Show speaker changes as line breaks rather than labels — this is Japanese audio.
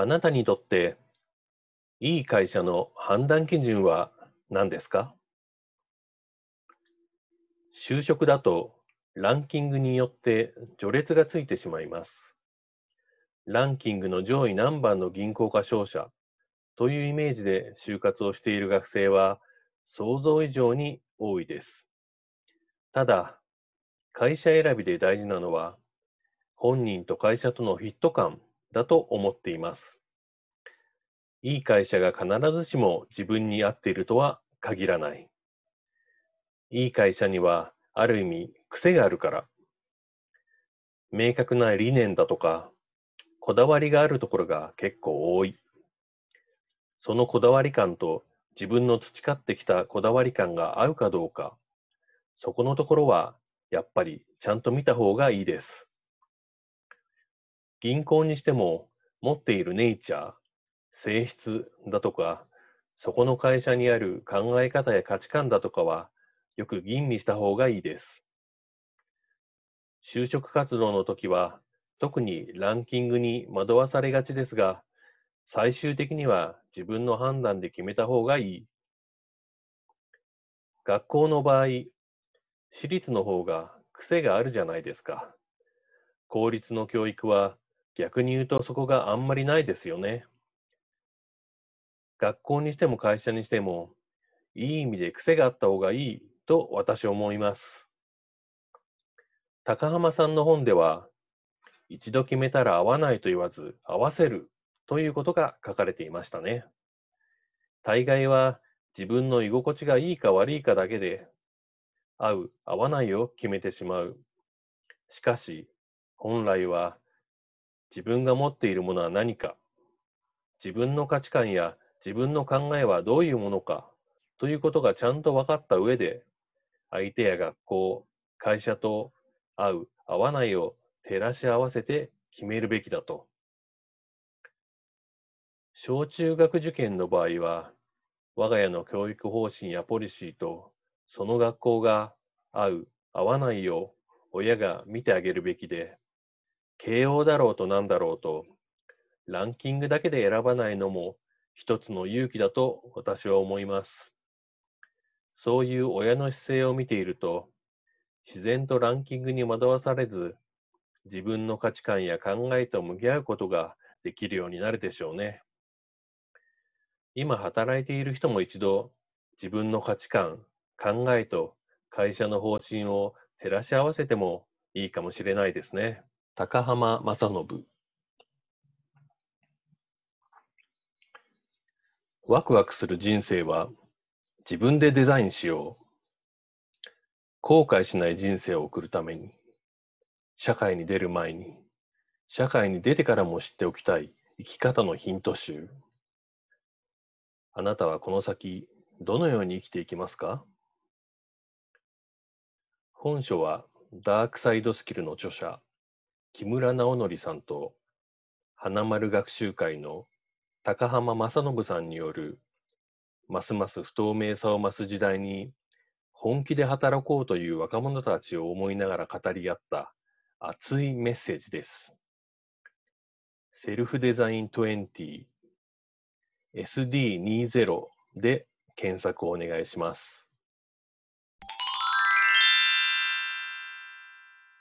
あなたにとっていい会社の判断基準は何ですか？就職だとランキングによって序列がついてしまいます。ランキングの上位何番の銀行か商社というイメージで就活をしている学生は想像以上に多いです。ただ、会社選びで大事なのは本人と会社とのフィット感だと思っています。いい会社が必ずしも自分に合っているとは限らない。いい会社にはある意味癖があるから。明確な理念だとか、こだわりがあるところが結構多い。そのこだわり感と自分の培ってきたこだわり感が合うかどうか、そこのところはやっぱりちゃんと見た方がいいです。銀行にしても持っているネイチャー、性質だとか、そこの会社にある考え方や価値観だとかは、よく吟味した方がいいです。就職活動の時は、特にランキングに惑わされがちですが、最終的には自分の判断で決めた方がいい。学校の場合、私立の方が癖があるじゃないですか。公立の教育は逆に言うとそこがあんまりないですよね。学校にしても会社にしても、いい意味で癖があった方がいいと私思います。高浜さんの本では、一度決めたら合わないと言わず、合わせるということが書かれていましたね。大概は自分の居心地がいいか悪いかだけで、合う、合わないを決めてしまう。しかし、本来は自分が持っているものは何か、自分の価値観や自分の考えはどういうものかということがちゃんと分かった上で、相手や学校、会社と合う、合わないを照らし合わせて決めるべきだと。小中学受験の場合は、我が家の教育方針やポリシーとその学校が合う、合わないよう親が見てあげるべきで、慶応だろうとなんだろうと、ランキングだけで選ばないのも一つの勇気だと私は思います。そういう親の姿勢を見ていると、自然とランキングに惑わされず、自分の価値観や考えと向き合うことができるようになるでしょうね。今働いている人も一度自分の価値観、考えと会社の方針を照らし合わせてもいいかもしれないですね。高浜正信。ワクワクする人生は自分でデザインしよう。後悔しない人生を送るために、社会に出る前に、社会に出てからも知っておきたい。生き方のヒント集。あなたはこの先、どのように生きていきますか？本書はダークサイドスキルの著者、木村直則さんと花丸学習会の高浜正信さんによるますます不透明さを増す時代に本気で働こうという若者たちを思いながら語り合った熱いメッセージです。セルフデザイン20 SD20 で検索をお願いします。